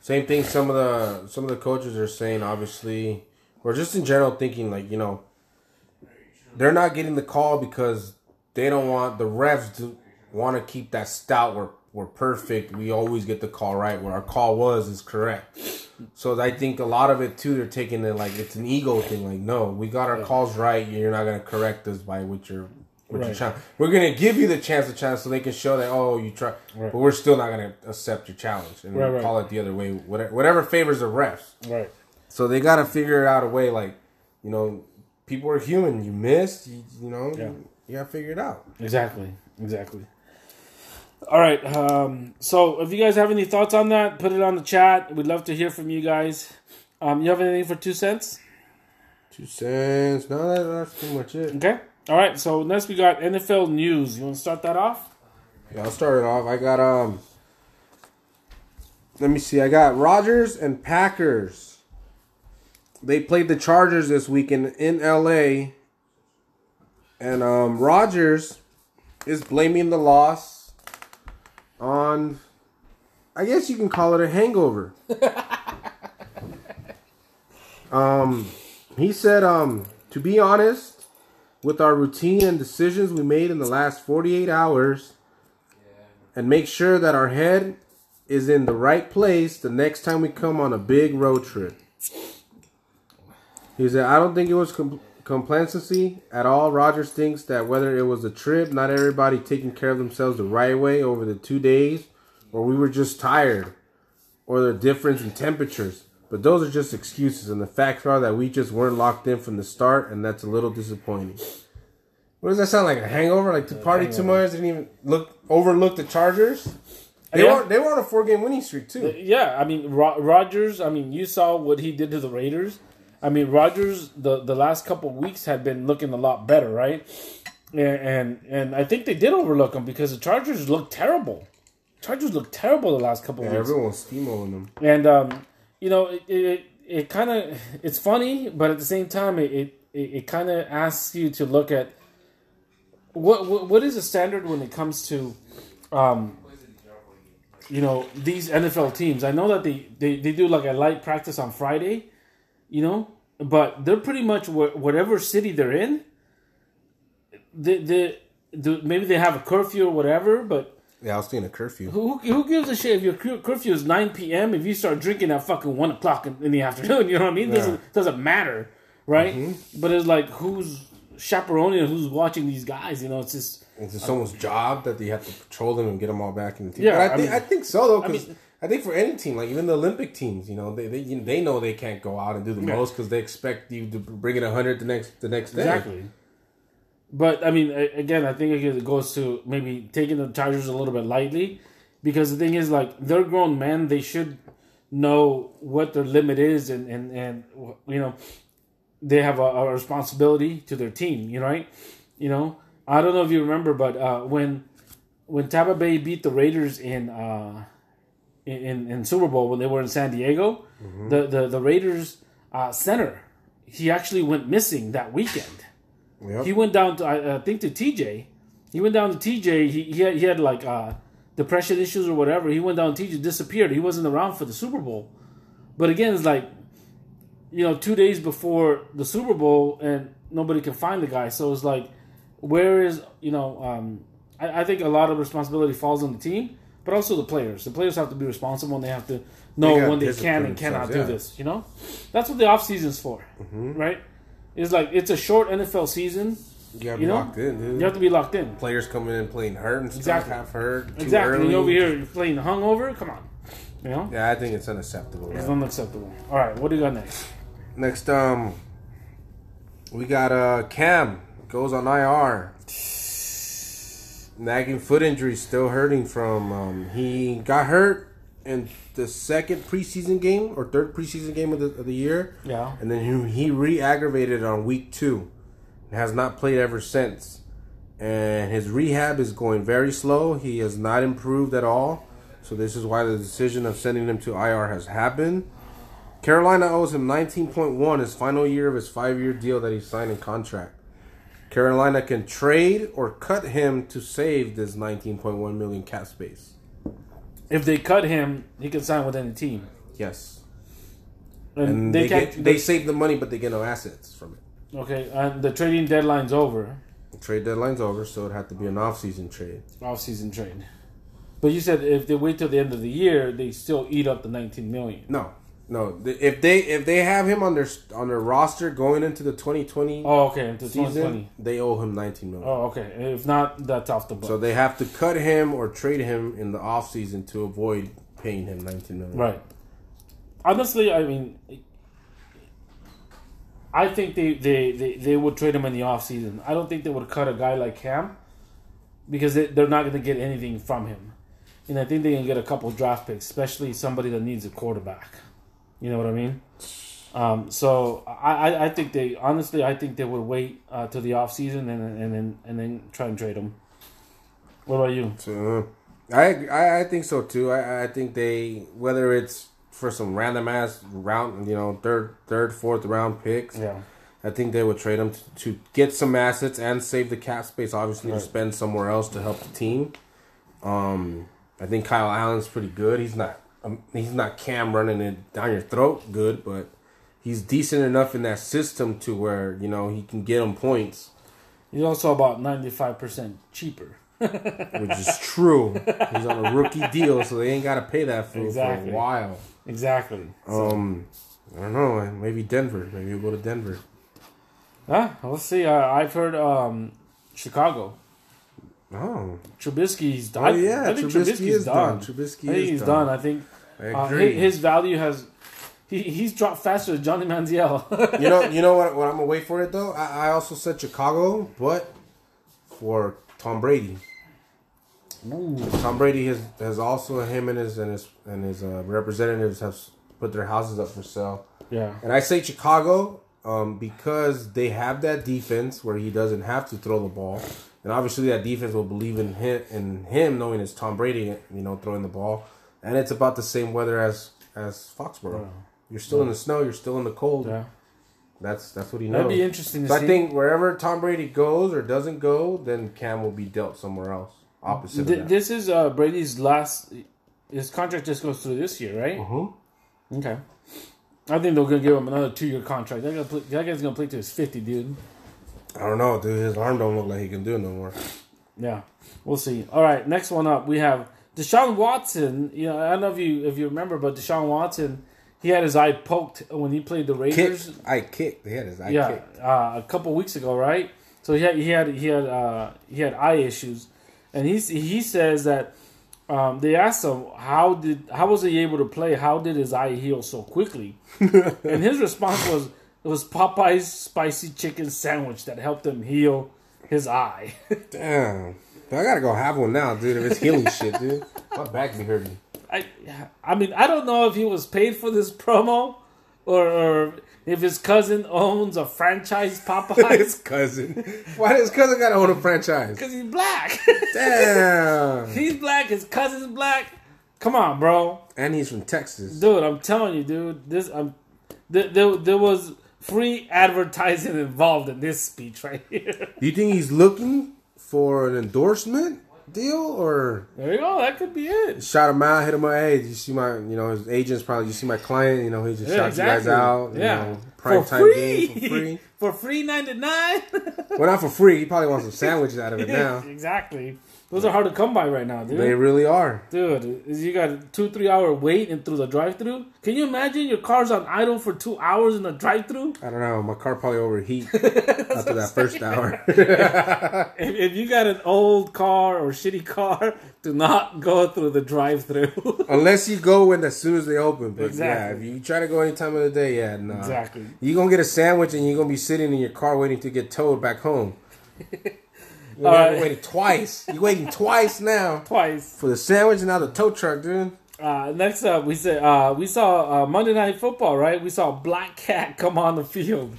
same thing. Some of the some of the coaches are saying, obviously, or just in general, thinking like you know, they're not getting the call because they don't want the refs to want to keep that stout. We're we're perfect. We always get the call right. Where our call was is correct. So I think a lot of it too, they're taking it like it's an ego thing. Like, no, we got our calls right. You're not gonna correct us by what you're. What you're Right. We're gonna give you the chance to chance so they can show that oh you try, but we're still not gonna accept your challenge and Right, right. call it the other way. Whatever, whatever favors the refs. Right. So they gotta figure it out a way. Like, you know, people are human. You missed. You, you know, Yeah. you gotta figure it out. Exactly. Exactly. All right. Um, so, if you guys have any thoughts on that, put it on the chat. We'd love to hear from you guys. Um, you have anything for two cents? Two cents. No, that, that's pretty much it. Okay. All right. So next we got NFL news. You want to start that off? Yeah, I'll start it off. I got um. Let me see. I got Rodgers and Packers. They played the Chargers this weekend in L.A. And um, Rodgers is blaming the loss on. I guess you can call it a hangover. (laughs) um, he said, um, to be honest, with our routine and decisions we made in the last 48 hours, and make sure that our head is in the right place the next time we come on a big road trip. He said, I don't think it was com- complacency at all. Rodgers thinks that whether it was a trip, not everybody taking care of themselves the right way over the two days, or we were just tired, or the difference in temperatures. But those are just excuses, and the facts are that we just weren't locked in from the start, and that's a little disappointing. What does that sound like? A hangover? Like to party too much? Didn't even look overlook the Chargers. They Yeah. were they were on a four game winning streak too. Yeah. I mean, Ro- Rodgers. I mean, you saw what he did to the Raiders. I mean, Rodgers. The the last couple of weeks had been looking a lot better, right? And and, and I think they did overlook him because the Chargers looked terrible. Chargers looked terrible the last couple of Yeah, weeks. everyone's steamrolling them. and um, you know it it, it kind of (laughs) it's funny but at the same time it it, it kind of asks you to look at what, what what is the standard when it comes to um, you know these NFL teams. I know that they they, they do like a light practice on Friday, you know, but they're pretty much wh- whatever city they're in. They, do maybe they have a curfew or whatever, but Yeah, I was thinking a curfew. who who gives a shit if your curfew is nine p.m. If you start drinking at fucking one o'clock in, in the (laughs) afternoon, you know what I mean? Doesn't doesn't matter, right? Mm-hmm. But it's like who's chaperoning and who's watching these guys? You know, it's just Is it someone's job that they have to patrol them and get them all back in the team? Yeah, I, I think mean- I think so though, because I, mean- think for any team, like even the Olympic teams, you know, they they, you know, they know they can't go out and do the Yeah. most because they expect you to bring it hundred the next the next day. Exactly. But I mean, again, I think it goes to maybe taking the Chargers a little bit lightly, because the thing is, like, they're grown men; they should know what their limit is, and and and you know, they have a, a responsibility to their team. You know, right? You know, I don't know if you remember, but uh, when when Tampa Bay beat the Raiders in uh, in in Super Bowl when they were in San Diego, the the the Raiders uh, center he actually went missing that weekend. Yep. He went down to I, I think to TJ. He went down to TJ. He he had, he had like uh, depression issues or whatever. He went down. To TJ disappeared. He wasn't around for the Super Bowl. But again, it's like you know, two days before the Super Bowl, and nobody can find the guy. So it's like, where is you know? Um, I, I think a lot of responsibility falls on the team, but also the players. The players have to be responsible, and they have to know gotta when they can and cannot themselves, do this. You know, that's what the off season's for, right? It's like it's a short NFL season. You gotta You be know, locked in, dude. You have to be locked in. Players coming in playing hurt and stuff, Exactly. half hurt, too Exactly. early. And over here you're playing hungover. Come on, you know, Yeah, I think it's unacceptable. it's man. unacceptable. All right, what do you got next? Next, um, we got uh Cam goes on IR. Nagging foot injury, still hurting from. Um, he got hurt in the second preseason game or third preseason game of the, of the year, Yeah. and then he, he re-aggravated on week two, and has not played ever since. And his rehab is going very slow. He has not improved at all. So this is why the decision of sending him to IR has happened. Carolina owes him 19.1, his final year of his five-year deal that he signed in contract. Carolina can trade or cut him to save this 19.1 million cap space. If they cut him, he can sign with any team. Yes, And, and they, they, can't. get, they save the money, but they get no assets from it. okay, and the trading deadline's over. The trade deadline's over, so it had to be an off-season trade. Off-season trade. But you said if they wait till the end of the year, they still eat up the 19 million. No, no. If they if they have him on their on their roster going into the 2020 Oh, okay, into season, they owe him 19 million. Oh, okay. If not, that's off the book. So they have to cut him or trade him in the off season to avoid paying him 19 million. Right. Honestly, I mean, I think they, they, they, they would trade him in the offseason. I don't think they would cut a guy like Cam because they, they're not going to get anything from him. And I think they can get a couple draft picks, especially somebody that needs a quarterback. You know what I mean? Um, so I, I, think they honestly I think they would wait uh, to the offseason and and then and then try and trade him. What about you? So I, I I think so too. I I think they whether it's for some random ass round, you know, third third fourth round picks. Yeah. I think they would trade him to, to get some assets and save the cap space, obviously, Right. to spend somewhere else to help the team. Um, I think Kyle Allen's pretty good. He's not um, he's not Cam running it down your throat good, but he's decent enough in that system to where you know he can get him points, He's also about ninety five percent cheaper. (laughs) which is true. he's on a rookie deal, so they ain't got to pay that fool Exactly. for a while. Exactly. Um, I don't know. Maybe Denver. Maybe we'll go to Denver. Ah, let's see. Uh, I've heard um, Chicago. Oh, Trubisky's done. oh yeah, I think Trubisky is done. done. Trubisky I think is he's done. done. I think uh, agree. his, his value has he, he's dropped faster than Johnny Manziel. (laughs) you know, you know what? What I'm gonna wait for it though. I, I also said Chicago, but for Tom Brady. Tom Brady has has also him and his and his and his uh, representatives have put their houses up for sale. yeah. And I say Chicago um, because they have that defense where he doesn't have to throw the ball, and obviously that defense will believe in him in him knowing it's Tom Brady, you know, throwing the ball, and it's about the same weather as as Foxborough. You're still in the snow. You're still in the cold. Yeah. That's that's what he knows. That'd be interesting to So see. I think wherever Tom Brady goes or doesn't go, then Cam will be dealt somewhere else. Opposite Th- of that. this is uh, Brady's last his contract just goes through this year, right? Uh-huh. Okay. I think they're gonna give him another two year contract. Gonna play, that guy's gonna play to his fifty, dude. I don't know, dude. His arm don't look like he can do it no more. Yeah, we'll see. All right, next one up, we have Deshaun Watson. You know, I don't know if you if you remember, but Deshaun Watson, he had his eye poked when he played the Raiders. Kicked. I kicked. He had his eye yeah, kicked. uh, a couple weeks ago, right? So he had he had he had uh, he had eye issues, and he he says that um, they asked him how did how was he able to play? How did his eye heal so quickly? (laughs) and his response was it was Popeyes spicy chicken sandwich that helped him heal his eye. (laughs) Damn. But I gotta go have one now, dude. If it's healing shit, dude. (laughs) My back be hurting. I I mean I don't know if he was paid for this promo or, or if his cousin owns a franchise Popeyes (laughs) his cousin. Why does his cousin gotta own a franchise? because he's black. (laughs) Damn. he's black. His cousin's black. Come on, bro. and he's from Texas. Dude, I'm telling you, dude. This um, there, there, there was free advertising involved in this speech right here. Do you think he's looking for an endorsement deal or There you go. That could be it. shot him out, hit him up? Hey, you see my, you know, his agents probably, you see my client, you know, he just Yeah, shot exactly. you guys out, Yeah. you know, prime For time free. game for free. For free (laughs) ninety nine. well, not for free. He probably wants some sandwiches out of it now. (laughs) exactly. Those are hard to come by right now, dude. They really are. Dude, is you got a two three hour wait and through the drive through. Can you imagine your car's on idle for two hours in the drive through? I don't know. My car probably overheat (laughs) after that first hour. If, if you got an old car or shitty car, do not go through the drive through. (laughs) Unless you go in as soon as they open. But Exactly. yeah, if you try to go any time of the day, yeah, no. Exactly. You're going to get a sandwich and you're going to be sitting in your car waiting to get towed back home. (laughs) You're right. waiting twice. You're waiting twice now (laughs) Twice. for the sandwich and now the tow truck, dude. Uh, next up, we said uh, we saw uh, Monday Night Football. Right, we saw Black Cat come on the field,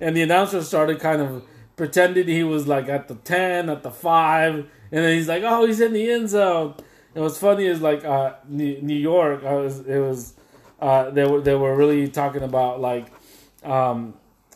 and the announcer started kind of pretending he was like at the ten, at the five, and then he's like, "Oh, he's in the end zone." And what's funny is like uh, New, New York. Uh, it was, it was uh, they were they were really talking about like um,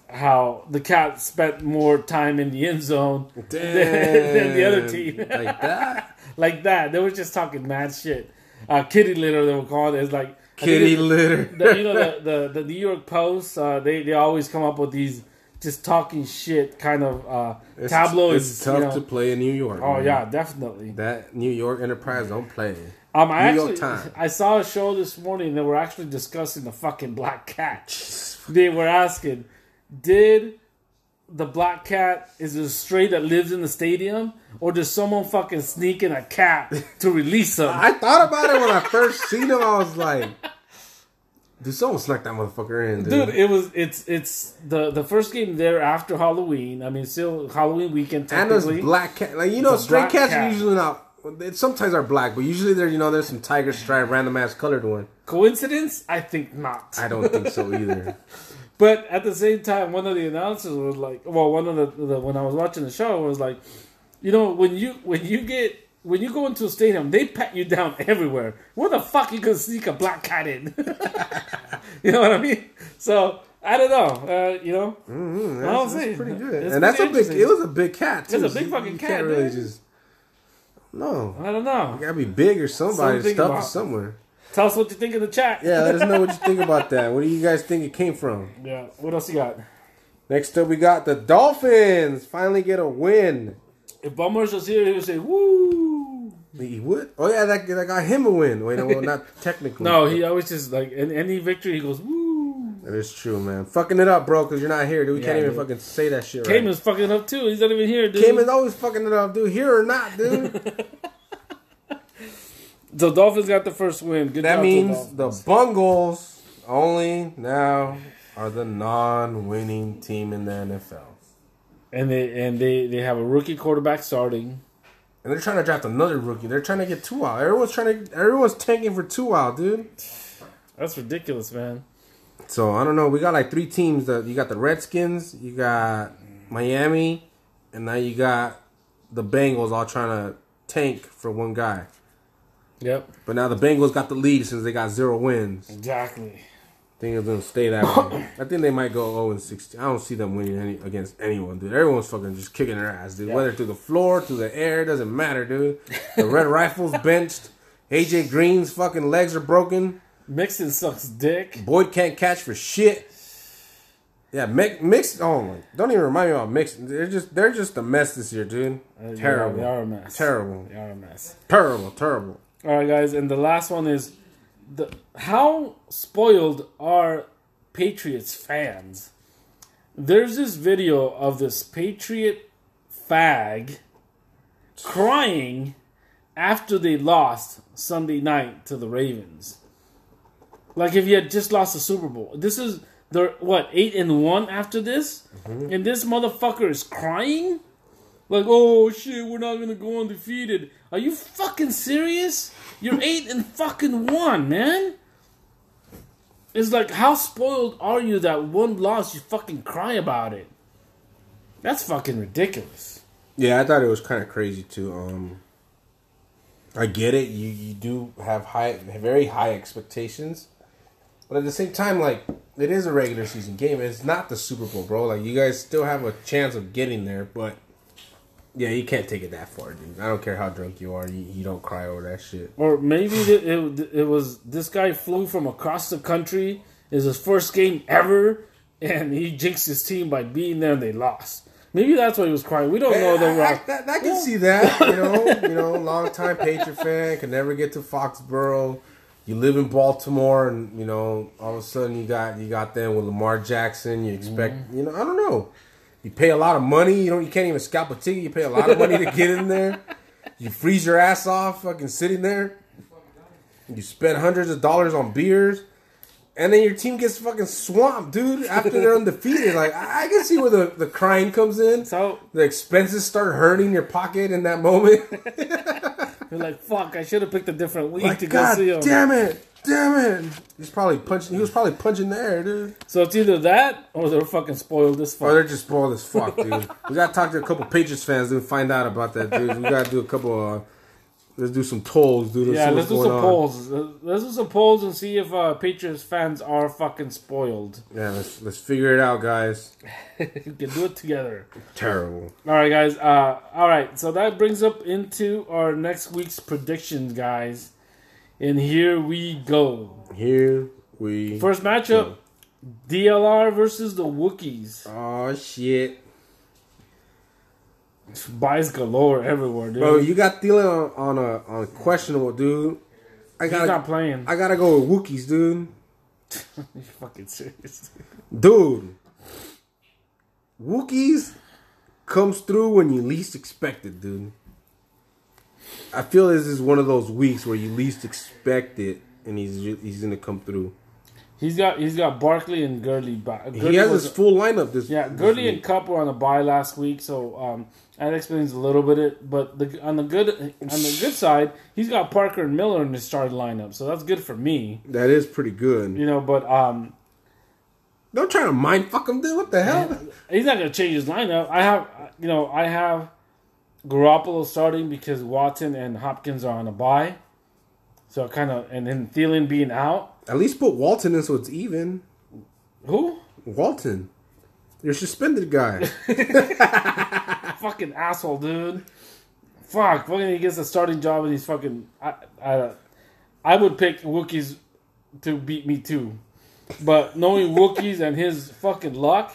how the cat spent more time in the end zone than, (laughs) than the other team. like that? (laughs) like that. They were just talking mad shit. Uh, kitty litter, they were calling it. It's like Kitty litter. the, you know the, the the New York Post. Uh, they they always come up with these just talking shit kind of uh, It's, tabloids. It's tough you know. to play in New York. Oh man. yeah, definitely. That New York Enterprise don't play. Um, I New York actually I saw a show this morning. They were actually discussing the fucking black cat. They were asking, did the black cat is it a stray that lives in the stadium, or does someone fucking sneak in a cat to release him? (laughs) I thought about it when I first seen him. I was like, dude, someone snuck that motherfucker in, dude. Dude, it was it's it's the the first game there after Halloween. I mean, still Halloween weekend and those black cat, like you know, stray cats cat. are usually not. They sometimes are black, but usually they're you know there's some tiger stripe, random ass colored one. Coincidence? I think not. I don't think so either. (laughs) But at the same time, one of the announcers was like, well, one of the, the when I was watching the show was like, you know, when you when you get when you go into a stadium, they pat you down everywhere. Where the fuck you gonna sneak a black cat in? (laughs) you know what I mean? So I don't know. Uh, you know, Mm, I'll that's, say. that's pretty good, It's and that's a big. It was a big cat. Too, It's a big fucking you cat. cat, really dude. just no. I don't know. You gotta be big or somebody stuffed about- somewhere. Tell us what you think in the chat. Yeah, let us know what you think (laughs) about that. What do you guys think it came from? yeah. What else you got? Next up, we got the Dolphins finally get a win. If Bummers was here, he would say, "Woo." He would. Oh yeah, that, that got him a win. Wait, no, well, not (laughs) technically. No, he always just like in any victory, he goes, "Woo." That is true, man. Fucking it up, bro, because you're not here, dude. We Yeah, can't even dude. fucking say that shit right. Cayman's fucking up too. He's not even here, dude. Cayman's always fucking it up, dude. Here or not, dude. (laughs) (laughs) The Dolphins got the first win. Good that job to the means the Bungles only now are the non-winning team in the NFL, and they and they they have a rookie quarterback starting. and they're trying to draft another rookie. They're trying to get Tua. Everyone's trying to. Everyone's tanking for Tua, dude. That's ridiculous, man. So I don't know. We got like three teams. That you got the Redskins, you got Miami, and now you got the Bengals all trying to tank for one guy. Yep, But now the Bengals got the lead since they got zero wins. exactly. I think it's gonna stay that way. I think they might go 0 and 16. I don't see them winning any against anyone, dude. Everyone's fucking just kicking their ass, dude. Yeah. Whether through the floor, through the air, doesn't matter, dude. The Red Rifles (laughs) benched AJ Green's fucking legs are broken. Mixon sucks dick. Boyd can't catch for shit. Yeah, mix, mix. Oh my! Don't even remind me about mix. They're just they're just a mess this year, dude. Uh, terrible. are- They are a mess. Terrible. They are a mess. Terrible. Terrible. All right, guys, and the last one is the how spoiled are Patriots fans? There's this video of this Patriot fag crying after they lost Sunday night to the Ravens. Like if you had just lost the Super Bowl. This is they're what eight and one after this, mm-hmm. and this motherfucker is crying. Like, oh shit, we're not gonna go undefeated. Are you fucking serious? You're (laughs) eight and fucking one, man. It's like, how spoiled are you that one loss you fucking cry about it? That's fucking ridiculous. Yeah, I thought it was kind of crazy too. Um, I get it. You you do have high, very high expectations, but at the same time, like it is a regular season game. It's not the Super Bowl, bro. Like you guys still have a chance of getting there, but yeah, you can't take it that far, dude. I don't care how drunk you are. You, you don't cry over that shit. Or maybe it, it, it was this guy flew from across the country. It's his first game ever, and he jinxed his team by being there and they lost. Maybe that's why he was crying. We don't know the I, I, rock. I, I can see that. (laughs) You know, you know, long time Patriot fan can never get to Foxborough. You live in Baltimore, and you know, all of a sudden you got you got them with Lamar Jackson. You expect, Mm-hmm. you know, I don't know. You pay a lot of money. You don't. You can't even scalp a ticket. You pay a lot of money to get in there. You freeze your ass off, fucking sitting there. You spend hundreds of dollars on beers. And then your team gets fucking swamped, dude, after they're undefeated. Like, I can see where the, the crying comes in So the expenses start hurting your pocket in that moment. (laughs) you're like, "Fuck! I should have picked a different week like, to go God see him." damn it, damn it. He's probably punching. He was probably punching the air, dude. So it's either that or they're fucking spoiled as fuck. Or they're just spoiled as fuck, dude. we gotta talk to a couple Patriots fans and find out about that, dude. We gotta do a couple. Uh, let's do some tolls, dude. Yeah, let's do some on. polls. Let's do some polls and see if uh, Patriots fans are fucking spoiled. Yeah, let's let's figure it out, guys. (laughs) we can do it together. Terrible. All right, guys. Uh, all right, so that brings up into our next week's predictions, guys. And here we go. Here we. First matchup: DLR versus the Wookiees. Oh shit, Byes galore everywhere, dude. bro! You got Thielen on, on a on questionable, dude. I gotta not playing. I gotta go with Wookiees, dude. (laughs) you fucking serious? Dude, Wookiees comes through when you least expect it, dude. I feel this is one of those weeks where you least expect it, and he's he's gonna come through. He's got he's got Barkley and Gurley back. he has was- his full lineup this. Yeah, this Gurley and. Cup were on a bye last week, so um, that explains a little bit. It, but the, on the good on the good side, he's got Parker and Miller in his starting lineup, so that's good for me. that is pretty good. You know, but um, Don't try to mind fuck him, dude. What the hell? he's not going to change his lineup. I have you know I have Garoppolo starting because Watson and Hopkins are on a bye, so kind of and then Thielen being out. At least put Walton in so it's even. Who? Walton, you're suspended guy. (laughs) (laughs) fucking asshole, dude. Fuck, fucking he gets a starting job and he's fucking. I, I, I would pick Wookiees to beat me too, but knowing Wookiees and his fucking luck,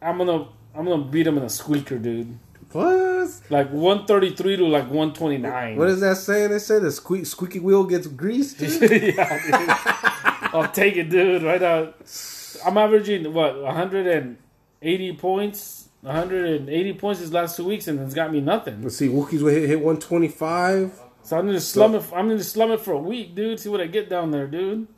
I'm gonna I'm gonna beat him in a squeaker, dude. what? Like 133 to like 129. What is that saying? They say the squeak, squeaky wheel gets greased. dude? (laughs) yeah. I'll take it, dude. Right now, I'm averaging what 180 points. 180 points these last two weeks, and it's got me nothing. Let's see. Wookiees will hit, hit 125. So I'm gonna slum it. I'm gonna slum it for a week, dude. See what I get down there, dude.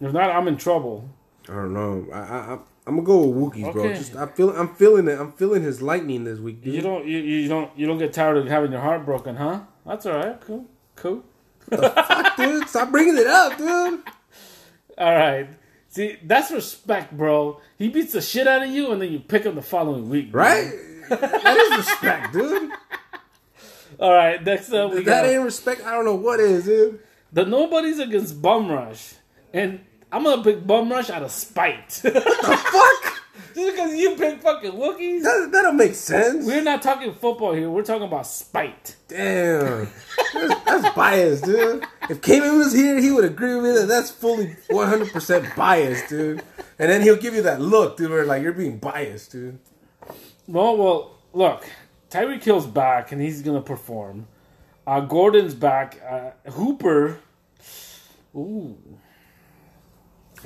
If not, I'm in trouble. I don't know. I, I, I'm gonna go with Wookiees, bro. Okay. Just I feel I'm feeling it. I'm feeling his lightning this week, dude. You don't. You, you don't. You don't get tired of having your heart broken, huh? That's all right. Cool. Cool. dude, stop bringing it up, dude. (laughs) All right. See, that's respect, bro. He beats the shit out of you, and then you pick him the following week, bro. Right? that is respect, dude. (laughs) All right. Next up, we that got ain't respect, I don't know what is, dude. the nobodies against Bum Rush, and I'm gonna pick Bum Rush out of spite. The fuck? (laughs) Just because you pick fucking Wookiees? That, that don't make sense. We're not talking football here. We're talking about spite. Damn. That's, that's biased, dude. If Cayman was here, he would agree with me that that's fully 100% biased, dude. And then he'll give you that look, dude, where like you're being biased, dude. Well, well, look, Tyreek Hill's back and he's gonna perform. Uh, Gordon's back. Uh, Hooper. Ooh.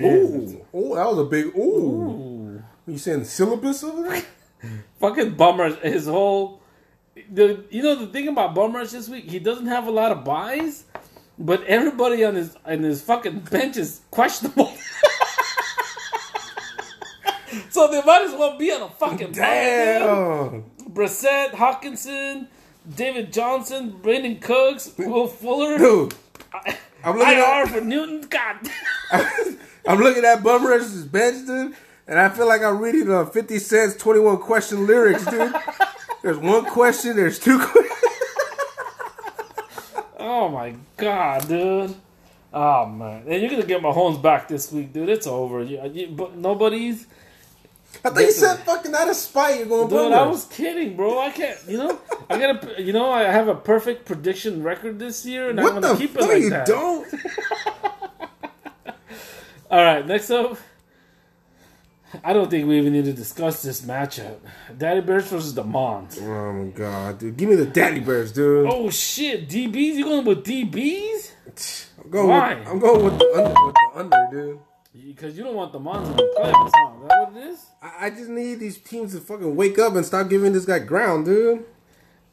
Ooh. Oh, that was a big ooh. Ooh. You saying syllabus over there? (laughs) Fucking bummer. His whole. The, you know the thing about Bum Rush this week, he doesn't have a lot of byes, but everybody on his on his fucking (laughs) bench is questionable. (laughs) so they might as well be on a fucking. Damn. Brissett, Hockenson, David Johnson, Brandin Cooks, Will Fuller, Dude, I'm looking IR at for Newton. God, I'm looking at Bum Rush's bench, dude, and I feel like I'm reading uh, 50 Cent's 21 question lyrics, dude. (laughs) There's one question, there's two questions. (laughs) oh my god, dude. Oh man, and you're gonna get my Mahomes back this week, dude. It's over. You, you, but nobody's. I thought you said fucking out of spite you're going Dude, I was kidding, bro. I can't. You know, I gotta. You know, I have a perfect prediction record this year, and I'm gonna the keep it like you that. don't? (laughs) All right, next up. I don't think we even need to discuss this matchup. Daddy Bears versus the Mons. Oh my god, dude. Give me the daddy bears, dude. Oh shit, DBs? You going with DBs? I'm going Why? With, I'm going with the under, with the under, dude. Because you don't want the Mons in the playoffs, huh? Is that what it is? I, I just need these teams to fucking wake up and stop giving this guy ground, dude.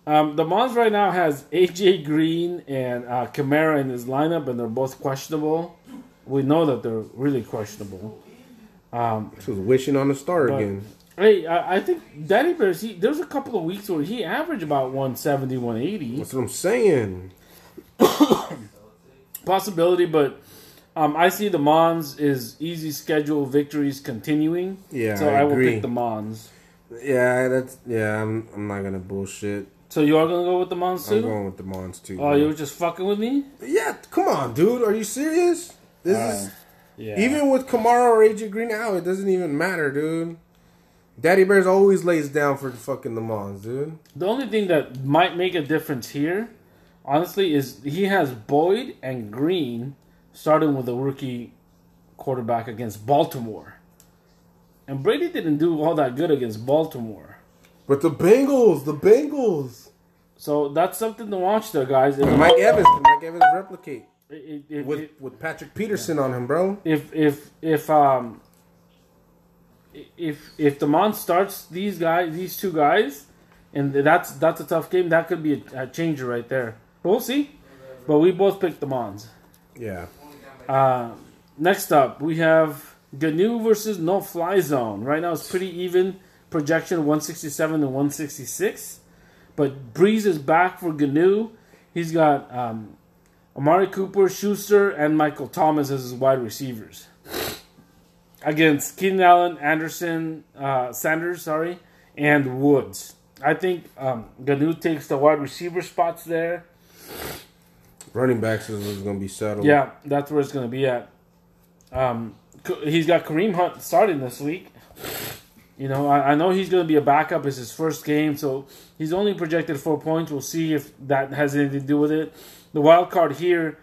Um, the Mons right now has AJ Green and uh, Kamara in his lineup, and they're both questionable. We know that they're really questionable. Um, Just was wishing on the star But- again. hey, I, I think Daddy Bears, he, there's a couple of weeks where he averaged about 170, 180. That's what I'm saying. (coughs) Possibility, but um, I see the Mons is easy schedule victories continuing. Yeah, so I I, will pick the Mons. Yeah, that's yeah. I'm I'm not gonna bullshit. So you are gonna go with the Mons I'm too? going with the Mons too. Oh, you were just fucking with me? Yeah, come on, dude. Are you serious? This is Yeah. even with Kamara or AJ Green out, it doesn't even matter, dude. Daddy Bears always lays down for the fucking the Mons, dude. The only thing that might make a difference here, honestly, is he has Boyd and Green starting with a rookie quarterback against Baltimore. And Brady didn't do all that good against Baltimore. But the Bengals, the Bengals. So that's something to watch there, guys. Mike Evans, can Mike Evans replicate if, if, with with Patrick Peterson on him, bro? if if if um if if the Mon starts these guys, these two guys, and that's that's a tough game. That could be a, a changer right there. We'll see. But we both picked the Mons. Yeah. Uh, next up, we have Gnu versus No Fly Zone. Right now, it's pretty even. Projection 167 to 166. But Brees is back for Gnu. He's got um, Amari Cooper, Schuster, and Michael Thomas as his wide receivers. Against Keenan Allen, Anderson, uh, Sanders, sorry, and Woods. I think um, Gnu takes the wide receiver spots there. Running backs is, is gonna be settled. Yeah, that's where it's going to be at. Um, he's got Kareem Hunt starting this week. You know, I, I know he's going to be a backup. It's his first game, so he's only projected four points. We'll see if that has anything to do with it. The wild card here,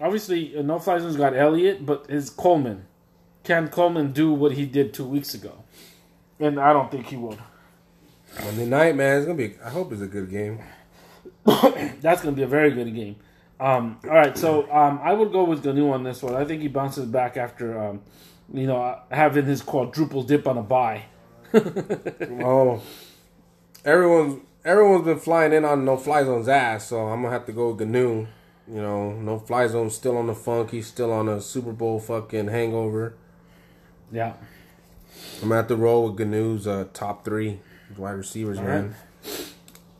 obviously, uh, No Fly Zone's got Elliott, but is Coleman. Can Coleman do what he did two weeks ago? And I don't think he will. Monday night, man. It's gonna be. I hope it's a good game. (coughs) That's going to be a very good game. Um, all right, so um, I would go with Ganu on this one. I think he bounces back after, um, you know, having his quadruple dip on a bye. (laughs) Oh, everyone's everyone's been flying in on no fly zone's ass, so I'm gonna have to go with Gnu. You know, no fly zone's still on the funk. He's still on a Super Bowl fucking hangover. Yeah. I'm gonna have to roll with Gnu's uh, top three wide receivers, All man.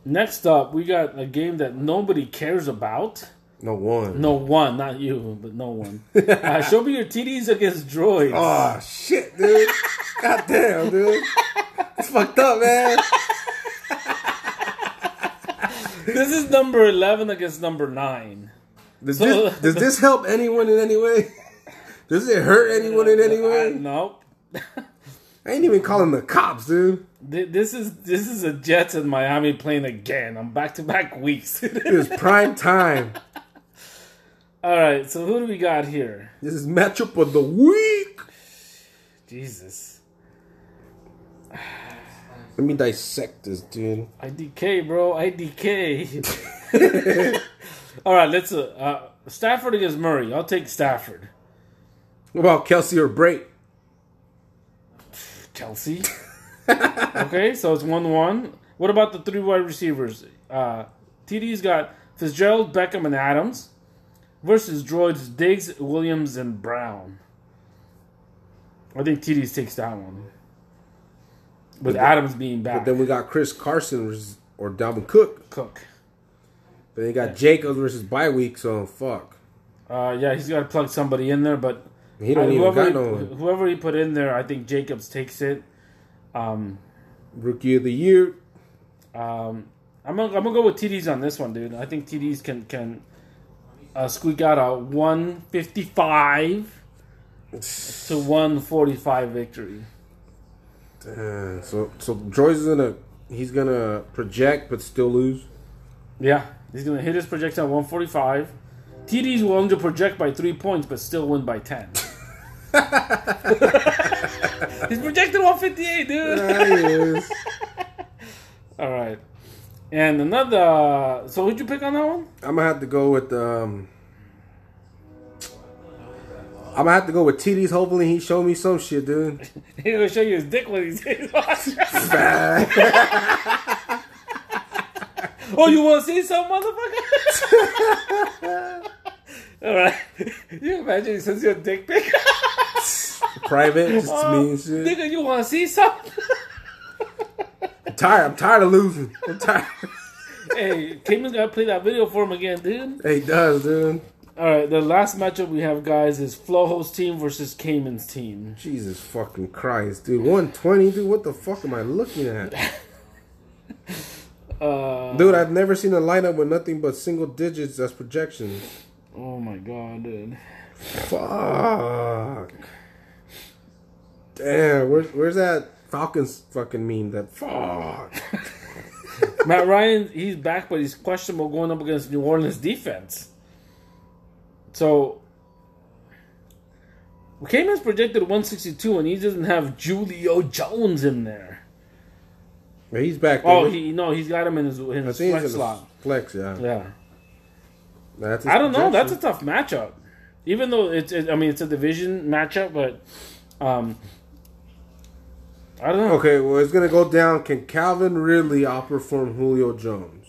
Next up, we got a game that nobody cares about. No one. No one, not you, but no one. (laughs) uh, show me your TDs against droids. Oh shit, dude. (laughs) God damn, dude. It's fucked up, man. This is number 11 against number 9. Does, So- this, does this help anyone in any way? (laughs) Does it hurt anyone in any Uh, way? nope. I ain't even calling the cops, dude. This is this is a Jets and Miami playing again on back to back weeks. (laughs) it is prime time. (laughs) All right, so who do we got here? This is matchup of the week. Jesus, Let me dissect this, dude. IDK, bro, IDK. (laughs) All right, let's uh, uh, Stafford against Murray. I'll take Stafford. What about Kelce or Brate? Kelce. (laughs) okay, so it's one one. What about the three wide receivers? Uh, TD's got Fitzgerald, Beckham, and Adams versus Droids, Diggs, Williams, and Brown. I think TD's takes that one. With But Adams being back. But then we got Chris Carson versus, or Dalvin Cook. Cook. Then you got Jacobs versus bye week, so fuck. Uh, yeah, he's got to plug somebody in there, but He don't uh, even whoever, got he, no whoever he put in there, I think Jacobs takes it. Um, rookie of the year. Um, I'm gonna, I'm gonna go with TDs on this one, dude. I think TDs can can uh, squeak out a 155 to 145 victory. Damn. So so Joyce is gonna he's gonna project but still lose. Yeah, he's gonna hit his projection at 145. TDs will only project by three points, but still win by 10. (laughs) (laughs) he's projected 158, dude. Yes. (laughs) All right. And another. So, who'd you pick on that one? I'm gonna have to go with um. I'm gonna have to go with TD's. Hopefully, he show me some shit, dude. (laughs) He's gonna show you his dick when he's. Oh, you want to see some motherfucker? (laughs) All right. You imagine he sends you a dick pic? (laughs) Private, just Oh, me and shit. nigga, you want to see something? I'm tired. I'm tired of losing. I'm tired. hey, Cayman's got to play that video for him again, dude. he does, dude. All right, the last matchup we have, guys, is Flojo's team versus Cayman's team. Jesus fucking Christ, dude. 120, dude. What the fuck am I looking at? (laughs) Uh, Dude, I've never seen a lineup with nothing but single digits as projections. oh my god, dude. Fuck. Damn, where's where's that Falcons fucking meme? That fuck. (laughs) Matt Ryan, he's back, but he's questionable going up against New Orleans defense. So, Cayman's projected 162, and he doesn't have Julio Jones in there. He's back. Oh, he no, he's got him in his in his flex slot. flex. Yeah, Yeah, That's I don't know. That's a tough matchup. Even though it's, it, I mean, it's a division matchup, but um, I don't know. okay. Well, it's gonna go down. Can Calvin Ridley outperform Julio Jones?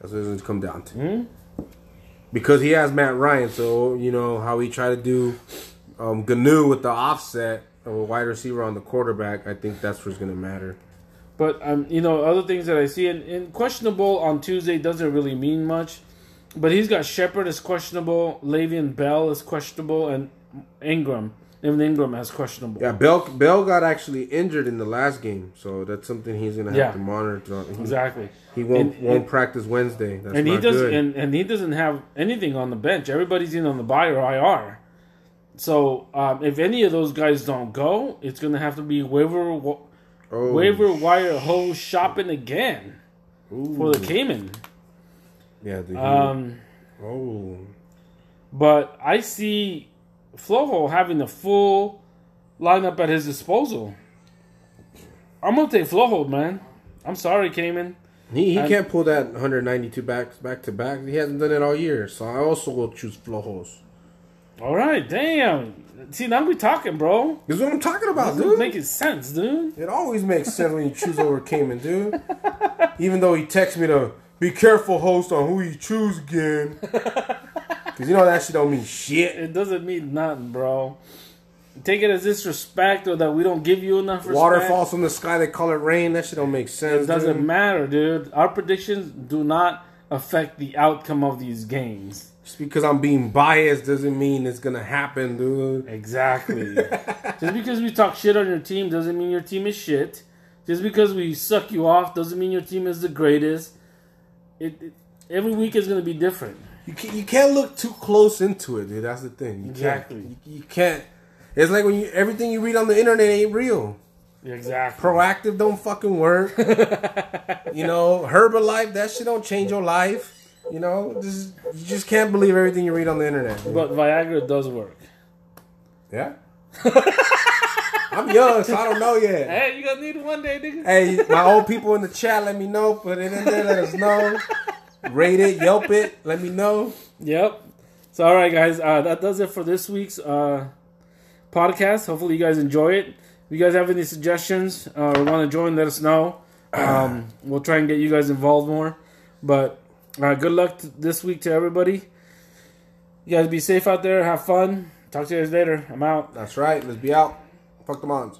That's what it's gonna come down to. Hmm? Because he has Matt Ryan, so you know how he tried to do um, Gnu with the offset of a wide receiver on the quarterback. I think that's what's gonna matter. But um, you know, other things that I see and, and questionable on Tuesday doesn't really mean much. But he's got Shepard is questionable, Le'Veon Bell is questionable, and Ingram. Even Ingram has questionable. Yeah, Bell Bell got actually injured in the last game, so that's something he's gonna have Yeah. to monitor. He, Exactly. He won't And- won't and- practice Wednesday. That's and he doesn't good. and, and he doesn't have anything on the bench. Everybody's in on the bye or IR. So um, if any of those guys don't go, it's gonna have to be waiver wa- oh, waiver wire hose shopping again for the Cayman. yeah, dude. Um, oh, But I see Flojo having the full lineup at his disposal. I'm gonna take Flojo, man. I'm sorry, Cayman. He he can't pull that 192 backs back to back. He hasn't done it all year, so I also will choose Flojos. All right, damn. See, now we talking, bro. This is what I'm talking about, This is dude. making sense, dude. It always makes sense when you choose over (laughs) Cayman, dude. Even though he texts me to be careful, host, on who you choose again. (laughs) Because you know that shit don't mean shit. It doesn't mean nothing, bro. Take it as disrespect or that we don't give you enough respect. Water falls from the sky, they call it rain. That shit don't make sense. It doesn't dude. matter, dude. Our predictions do not affect the outcome of these games. Just because I'm being biased doesn't mean it's gonna happen, dude. Exactly. (laughs) Just because we talk shit on your team doesn't mean your team is shit. Just because we suck you off doesn't mean your team is the greatest. It, it every week is going to be different. You can't, you can't look too close into it, dude. That's the thing. You Exactly. Can't, you, you can't. It's like when you everything you read on the internet ain't real. Exactly. Proactiv don't fucking work. (laughs) you know, Herbalife, that shit don't change your life. You know, just you just can't believe everything you read on the internet. But Viagra does work. Yeah. (laughs) I'm young, so I don't know yet. Hey, you gonna need it one day, nigga. Hey, my old people in the chat, let me know. Put it in there, let us know. Rate it, Yelp it, let me know. Yep. So, all right, guys, uh, that does it for this week's uh, podcast. Hopefully, you guys enjoy it. If you guys have any suggestions uh, or want to join, let us know. Um, (clears throat) we'll try and get you guys involved more. But uh, good luck to this week to everybody. You guys be safe out there. Have fun. Talk to you guys later. I'm out. That's right. Let's be out. Fuck the moms.